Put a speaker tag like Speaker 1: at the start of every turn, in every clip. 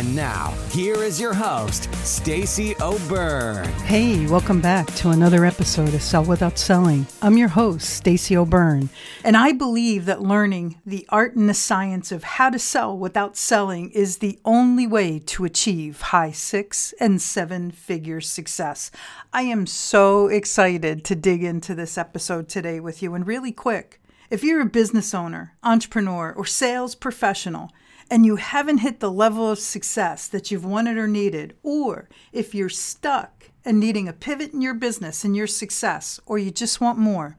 Speaker 1: And now, here is your host, Stacey O'Byrne.
Speaker 2: Hey, welcome back to another episode of Sell Without Selling. I'm your host, Stacey O'Byrne, and I believe that learning the art and the science of how to sell without selling is the only way to achieve high six and seven figure success. I am so excited to dig into this episode today with you and really quick. If you're a business owner, entrepreneur, or sales professional, and you haven't hit the level of success that you've wanted or needed, or if you're stuck and needing a pivot in your business and your success, or you just want more,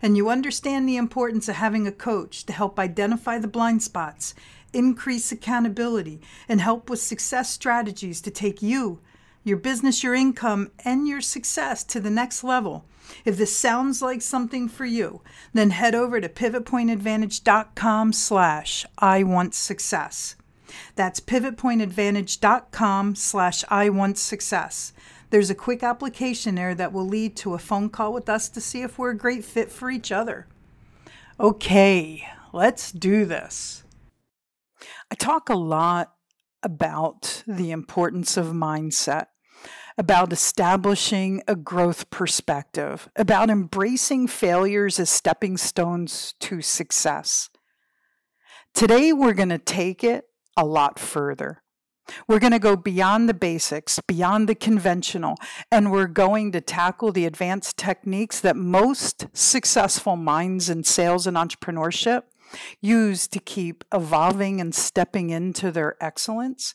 Speaker 2: and you understand the importance of having a coach to help identify the blind spots, increase accountability, and help with success strategies to take you, your business, your income, and your success to the next level if this sounds like something for you, then head over to pivotpointadvantage.com slash I want success. That's pivotpointadvantage.com slash I want success. There's a quick application there that will lead to a phone call with us to see if we're a great fit for each other. Okay, let's do this. I talk a lot about the importance of mindset about establishing a growth perspective, about embracing failures as stepping stones to success. Today, we're going to take it a lot further. We're going to go beyond the basics, beyond the conventional, and we're going to tackle the advanced techniques that most successful minds in sales and entrepreneurship use to keep evolving and stepping into their excellence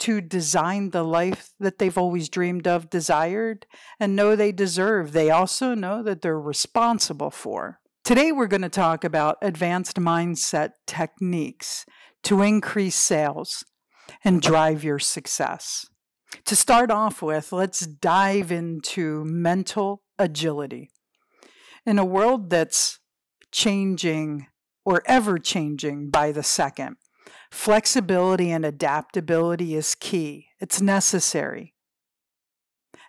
Speaker 2: to design the life that they've always dreamed of, desired, and know they deserve. They also know that they're responsible for. Today, we're going to talk about advanced mindset techniques to increase sales and drive your success. To start off with, let's dive into mental agility. In a world that's changing or ever changing by the second, Flexibility and adaptability is key, it's necessary.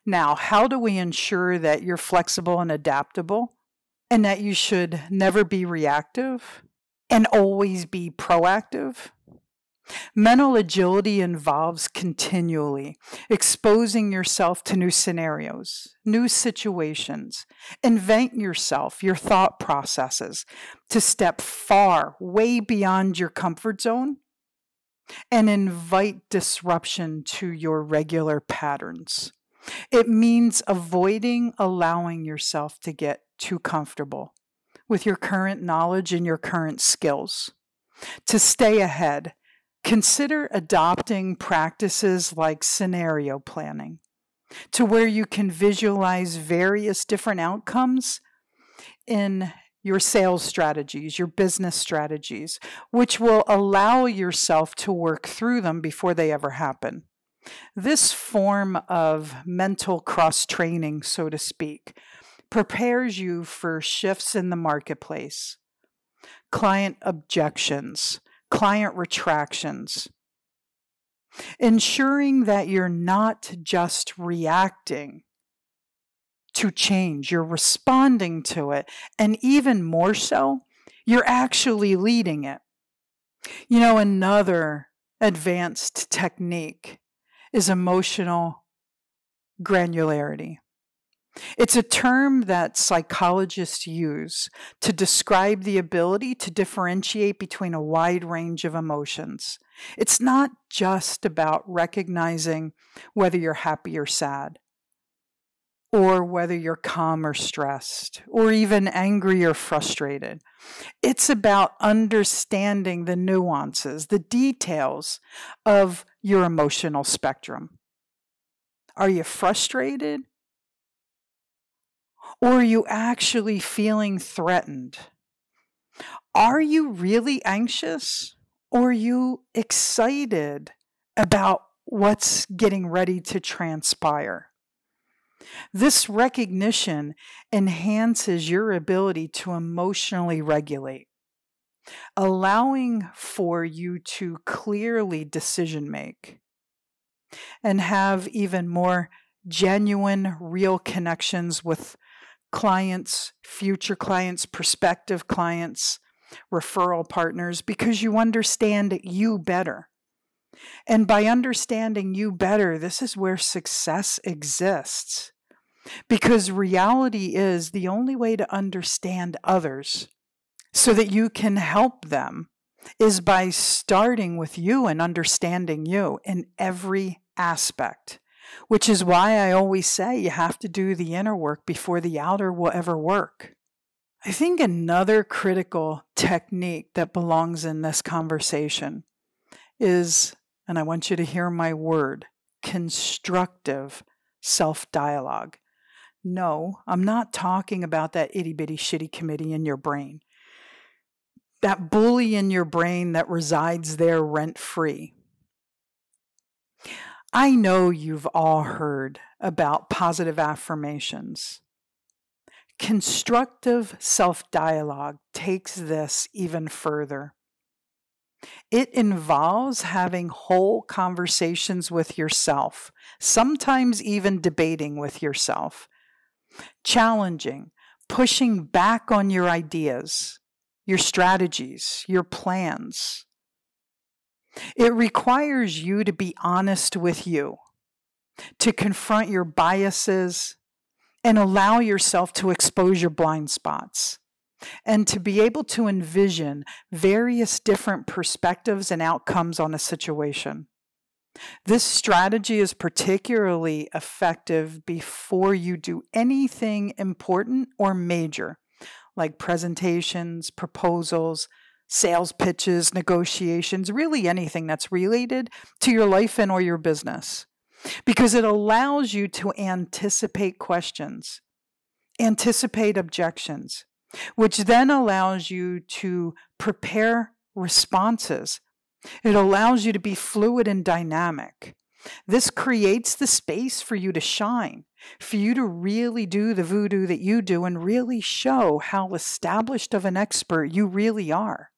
Speaker 2: Now, how do we ensure that you're flexible and adaptable and that you should never be reactive and always be proactive? Mental agility involves continually exposing yourself to new scenarios, new situations. Invent yourself, your thought processes, to step far, way beyond your comfort zone and invite disruption to your regular patterns. It means avoiding allowing yourself to get too comfortable with your current knowledge and your current skills. To stay ahead, consider adopting practices like scenario planning, to where you can visualize various different outcomes in your sales strategies, your business strategies, which will allow yourself to work through them before they ever happen. This form of mental cross training, so to speak, prepares you for shifts in the marketplace, client objections, client retractions, ensuring that you're not just reacting to change. You're responding to it. And even more so, you're actually leading it. You know, another advanced technique is emotional granularity. It's a term that psychologists use to describe the ability to differentiate between a wide range of emotions. It's not just about recognizing whether you're happy or sad or whether you're calm or stressed, or even angry or frustrated. It's about understanding the nuances, the details of your emotional spectrum. Are you frustrated? Or are you actually feeling threatened? Are you really anxious? Or are you excited about what's getting ready to transpire? This recognition enhances your ability to emotionally regulate, allowing for you to clearly decision make and have even more genuine, real connections with clients, future clients, prospective clients, referral partners, because you understand you better. And by understanding you better, this is where success exists. Because reality is the only way to understand others so that you can help them is by starting with you and understanding you in every aspect, which is why I always say you have to do the inner work before the outer will ever work. I think another critical technique that belongs in this conversation is, and I want you to hear my word, constructive self dialogue. No, I'm not talking about that itty bitty shitty committee in your brain. That bully in your brain that resides there rent free. I know you've all heard about positive affirmations. Constructive self dialogue takes this even further. It involves having whole conversations with yourself, sometimes even debating with yourself challenging, pushing back on your ideas, your strategies, your plans. It requires you to be honest with you, to confront your biases, and allow yourself to expose your blind spots, and to be able to envision various different perspectives and outcomes on a situation. This strategy is particularly effective before you do anything important or major, like presentations, proposals, sales pitches, negotiations, really anything that's related to your life and or your business. Because it allows you to anticipate questions, anticipate objections, which then allows you to prepare responses it allows you to be fluid and dynamic. This creates the space for you to shine, for you to really do the voodoo that you do and really show how established of an expert you really are.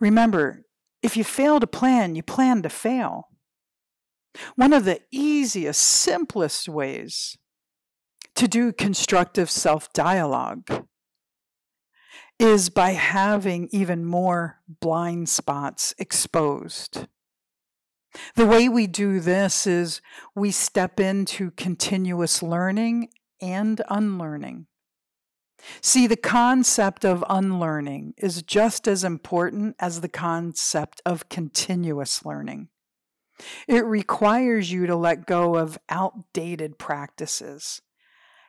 Speaker 2: Remember, if you fail to plan, you plan to fail. One of the easiest, simplest ways to do constructive self dialogue is by having even more blind spots exposed. The way we do this is we step into continuous learning and unlearning. See, the concept of unlearning is just as important as the concept of continuous learning. It requires you to let go of outdated practices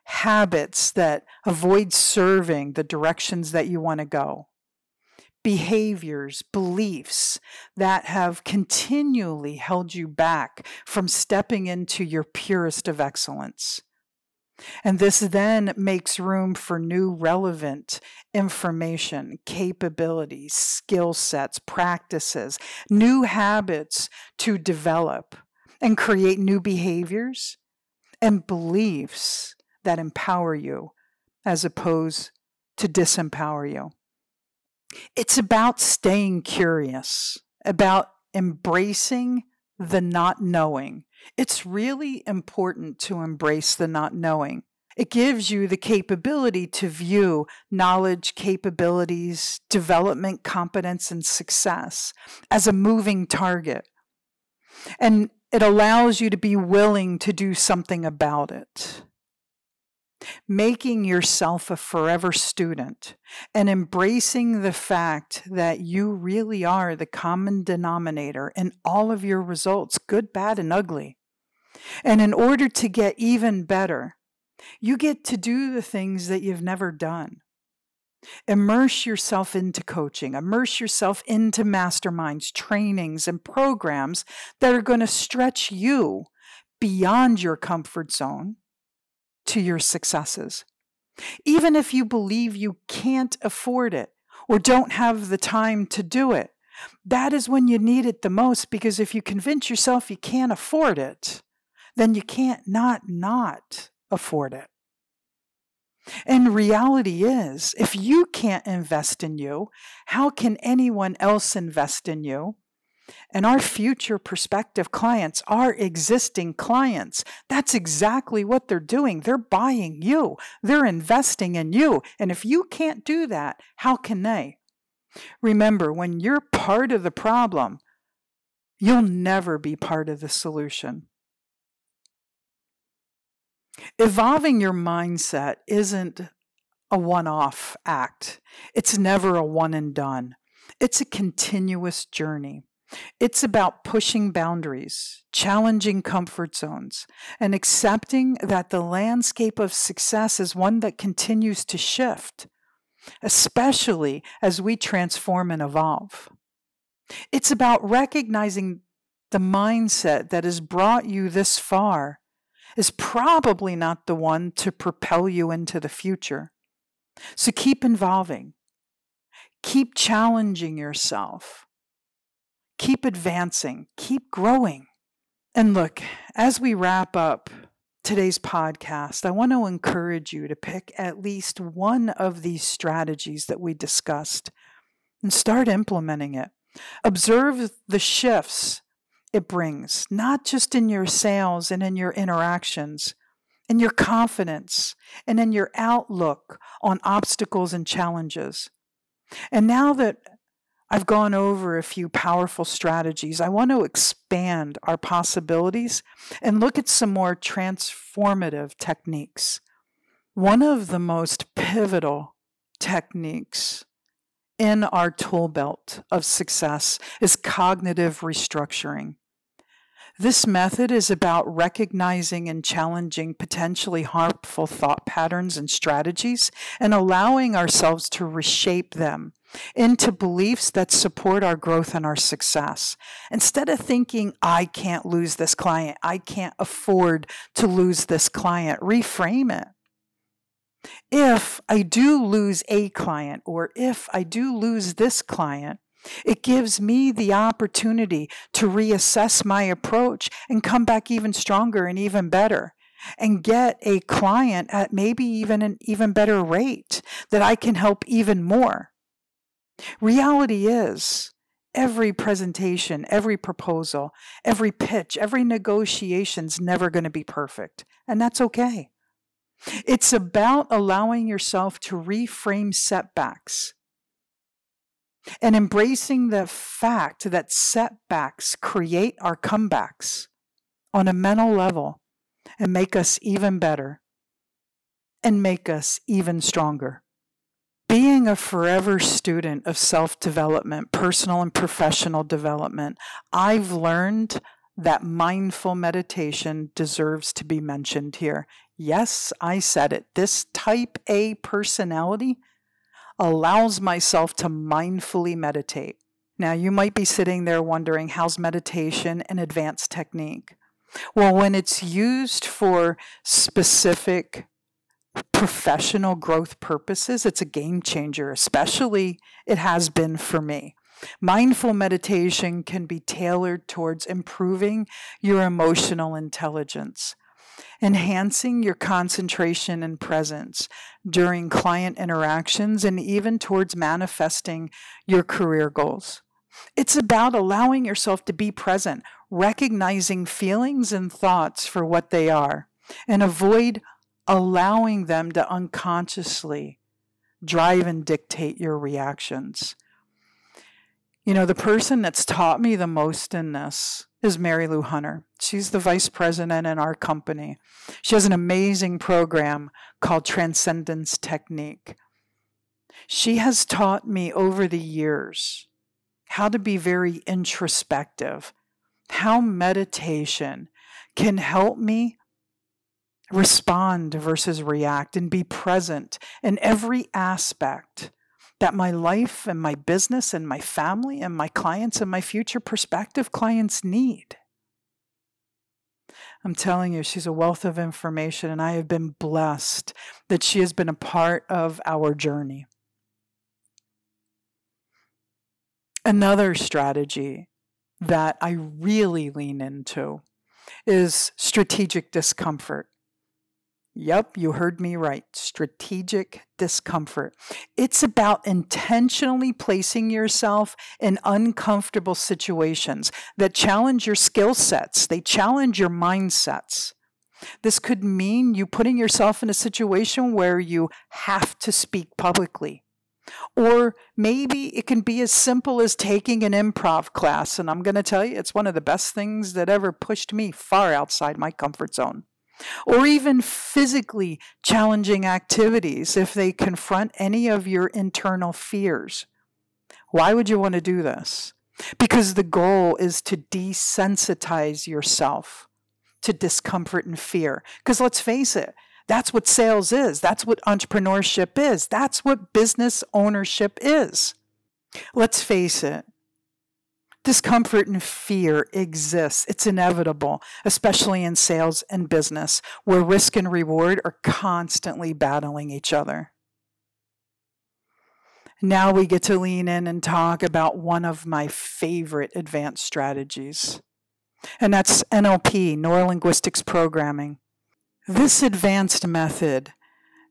Speaker 2: habits that avoid serving the directions that you want to go, behaviors, beliefs that have continually held you back from stepping into your purest of excellence. And this then makes room for new relevant information, capabilities, skill sets, practices, new habits to develop and create new behaviors and beliefs that empower you as opposed to disempower you. It's about staying curious, about embracing the not knowing. It's really important to embrace the not knowing. It gives you the capability to view knowledge, capabilities, development, competence, and success as a moving target. And it allows you to be willing to do something about it making yourself a forever student and embracing the fact that you really are the common denominator in all of your results, good, bad, and ugly. And in order to get even better, you get to do the things that you've never done. Immerse yourself into coaching, immerse yourself into masterminds, trainings, and programs that are going to stretch you beyond your comfort zone to your successes. Even if you believe you can't afford it or don't have the time to do it, that is when you need it the most because if you convince yourself you can't afford it, then you can't not not afford it. And reality is, if you can't invest in you, how can anyone else invest in you? And our future prospective clients are existing clients. That's exactly what they're doing. They're buying you, they're investing in you. And if you can't do that, how can they? Remember, when you're part of the problem, you'll never be part of the solution. Evolving your mindset isn't a one off act, it's never a one and done. It's a continuous journey. It's about pushing boundaries, challenging comfort zones, and accepting that the landscape of success is one that continues to shift, especially as we transform and evolve. It's about recognizing the mindset that has brought you this far is probably not the one to propel you into the future. So keep evolving, keep challenging yourself, keep advancing, keep growing. And look, as we wrap up today's podcast, I want to encourage you to pick at least one of these strategies that we discussed and start implementing it. Observe the shifts it brings, not just in your sales and in your interactions, in your confidence and in your outlook on obstacles and challenges. And now that I've gone over a few powerful strategies, I want to expand our possibilities and look at some more transformative techniques. One of the most pivotal techniques in our tool belt of success is cognitive restructuring. This method is about recognizing and challenging potentially harmful thought patterns and strategies and allowing ourselves to reshape them into beliefs that support our growth and our success. Instead of thinking, I can't lose this client, I can't afford to lose this client, reframe it. If I do lose a client, or if I do lose this client, it gives me the opportunity to reassess my approach and come back even stronger and even better and get a client at maybe even an even better rate that I can help even more. Reality is, every presentation, every proposal, every pitch, every negotiation is never going to be perfect, and that's okay. It's about allowing yourself to reframe setbacks and embracing the fact that setbacks create our comebacks on a mental level and make us even better and make us even stronger. Being a forever student of self development, personal and professional development, I've learned that mindful meditation deserves to be mentioned here. Yes, I said it. This type A personality allows myself to mindfully meditate. Now, you might be sitting there wondering how's meditation an advanced technique? Well, when it's used for specific professional growth purposes, it's a game changer, especially it has been for me. Mindful meditation can be tailored towards improving your emotional intelligence, enhancing your concentration and presence during client interactions, and even towards manifesting your career goals. It's about allowing yourself to be present, recognizing feelings and thoughts for what they are, and avoid allowing them to unconsciously drive and dictate your reactions. You know, the person that's taught me the most in this is Mary Lou Hunter. She's the vice president in our company. She has an amazing program called Transcendence Technique. She has taught me over the years how to be very introspective, how meditation can help me respond versus react and be present in every aspect that my life and my business and my family and my clients and my future prospective clients need. I'm telling you, she's a wealth of information, and I have been blessed that she has been a part of our journey. Another strategy that I really lean into is strategic discomfort. Yep, you heard me right. Strategic discomfort. It's about intentionally placing yourself in uncomfortable situations that challenge your skill sets, they challenge your mindsets. This could mean you putting yourself in a situation where you have to speak publicly. Or maybe it can be as simple as taking an improv class. And I'm going to tell you, it's one of the best things that ever pushed me far outside my comfort zone or even physically challenging activities if they confront any of your internal fears. Why would you want to do this? Because the goal is to desensitize yourself to discomfort and fear. Because let's face it, that's what sales is. That's what entrepreneurship is. That's what business ownership is. Let's face it, Discomfort and fear exists. It's inevitable, especially in sales and business, where risk and reward are constantly battling each other. Now we get to lean in and talk about one of my favorite advanced strategies, and that's NLP, Neuro Linguistics Programming. This advanced method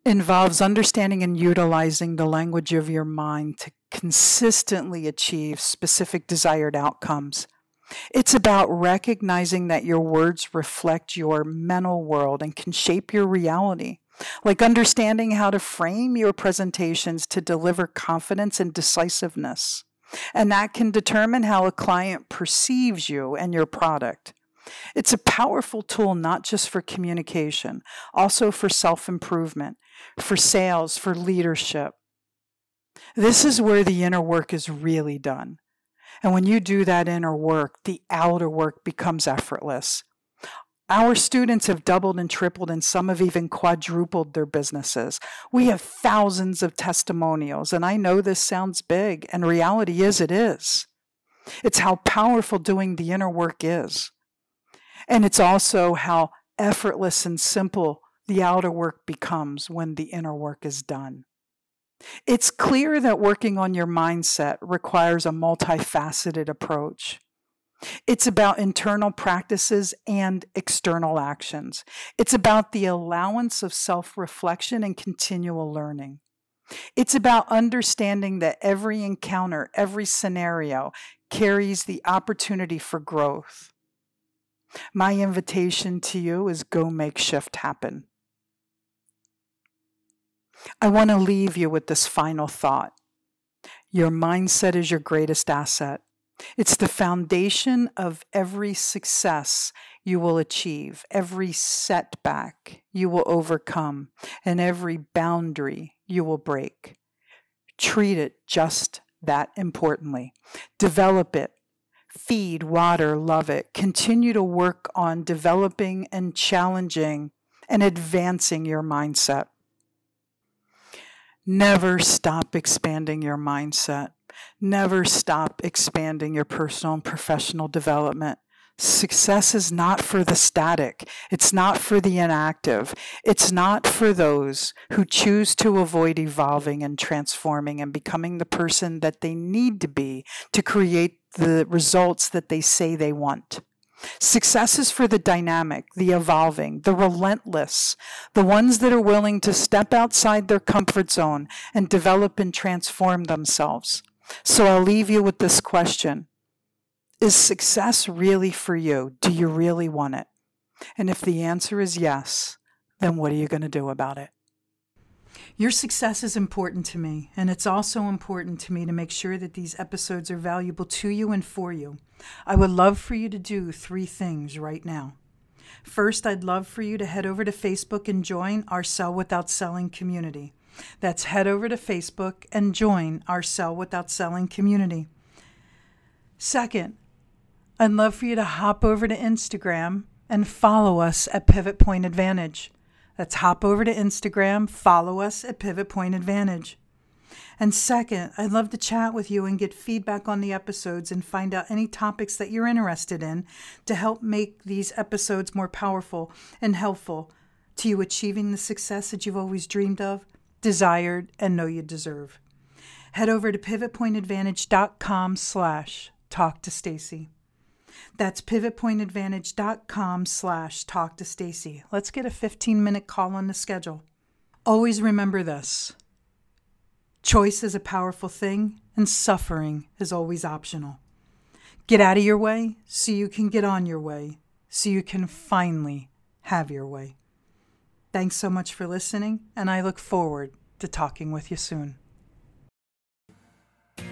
Speaker 2: involves understanding and utilizing the language of your mind to consistently achieve specific desired outcomes. It's about recognizing that your words reflect your mental world and can shape your reality, like understanding how to frame your presentations to deliver confidence and decisiveness. And that can determine how a client perceives you and your product. It's a powerful tool not just for communication, also for self improvement, for sales, for leadership. This is where the inner work is really done. And when you do that inner work, the outer work becomes effortless. Our students have doubled and tripled, and some have even quadrupled their businesses. We have thousands of testimonials, and I know this sounds big, and reality is it is. It's how powerful doing the inner work is. And it's also how effortless and simple the outer work becomes when the inner work is done. It's clear that working on your mindset requires a multifaceted approach. It's about internal practices and external actions. It's about the allowance of self reflection and continual learning. It's about understanding that every encounter, every scenario carries the opportunity for growth. My invitation to you is go make shift happen. I want to leave you with this final thought. Your mindset is your greatest asset. It's the foundation of every success you will achieve, every setback you will overcome, and every boundary you will break. Treat it just that importantly. Develop it. Feed, water, love it. Continue to work on developing and challenging and advancing your mindset. Never stop expanding your mindset. Never stop expanding your personal and professional development. Success is not for the static. It's not for the inactive. It's not for those who choose to avoid evolving and transforming and becoming the person that they need to be to create the results that they say they want. Success is for the dynamic, the evolving, the relentless, the ones that are willing to step outside their comfort zone and develop and transform themselves. So I'll leave you with this question Is success really for you? Do you really want it? And if the answer is yes, then what are you going to do about it? Your success is important to me, and it's also important to me to make sure that these episodes are valuable to you and for you. I would love for you to do three things right now. First, I'd love for you to head over to Facebook and join our Sell Without Selling community. That's head over to Facebook and join our Sell Without Selling community. Second, I'd love for you to hop over to Instagram and follow us at Pivot Point Advantage. Let's hop over to Instagram, follow us at Pivot Point Advantage. And second, I'd love to chat with you and get feedback on the episodes and find out any topics that you're interested in to help make these episodes more powerful and helpful to you achieving the success that you've always dreamed of, desired, and know you deserve. Head over to pivotpointadvantage.com slash talk to Stacey. That's pivotpointadvantage.com slash talk to Stacey. Let's get a 15 minute call on the schedule. Always remember this. Choice is a powerful thing, and suffering is always optional. Get out of your way so you can get on your way, so you can finally have your way. Thanks so much for listening, and I look forward to talking with you soon.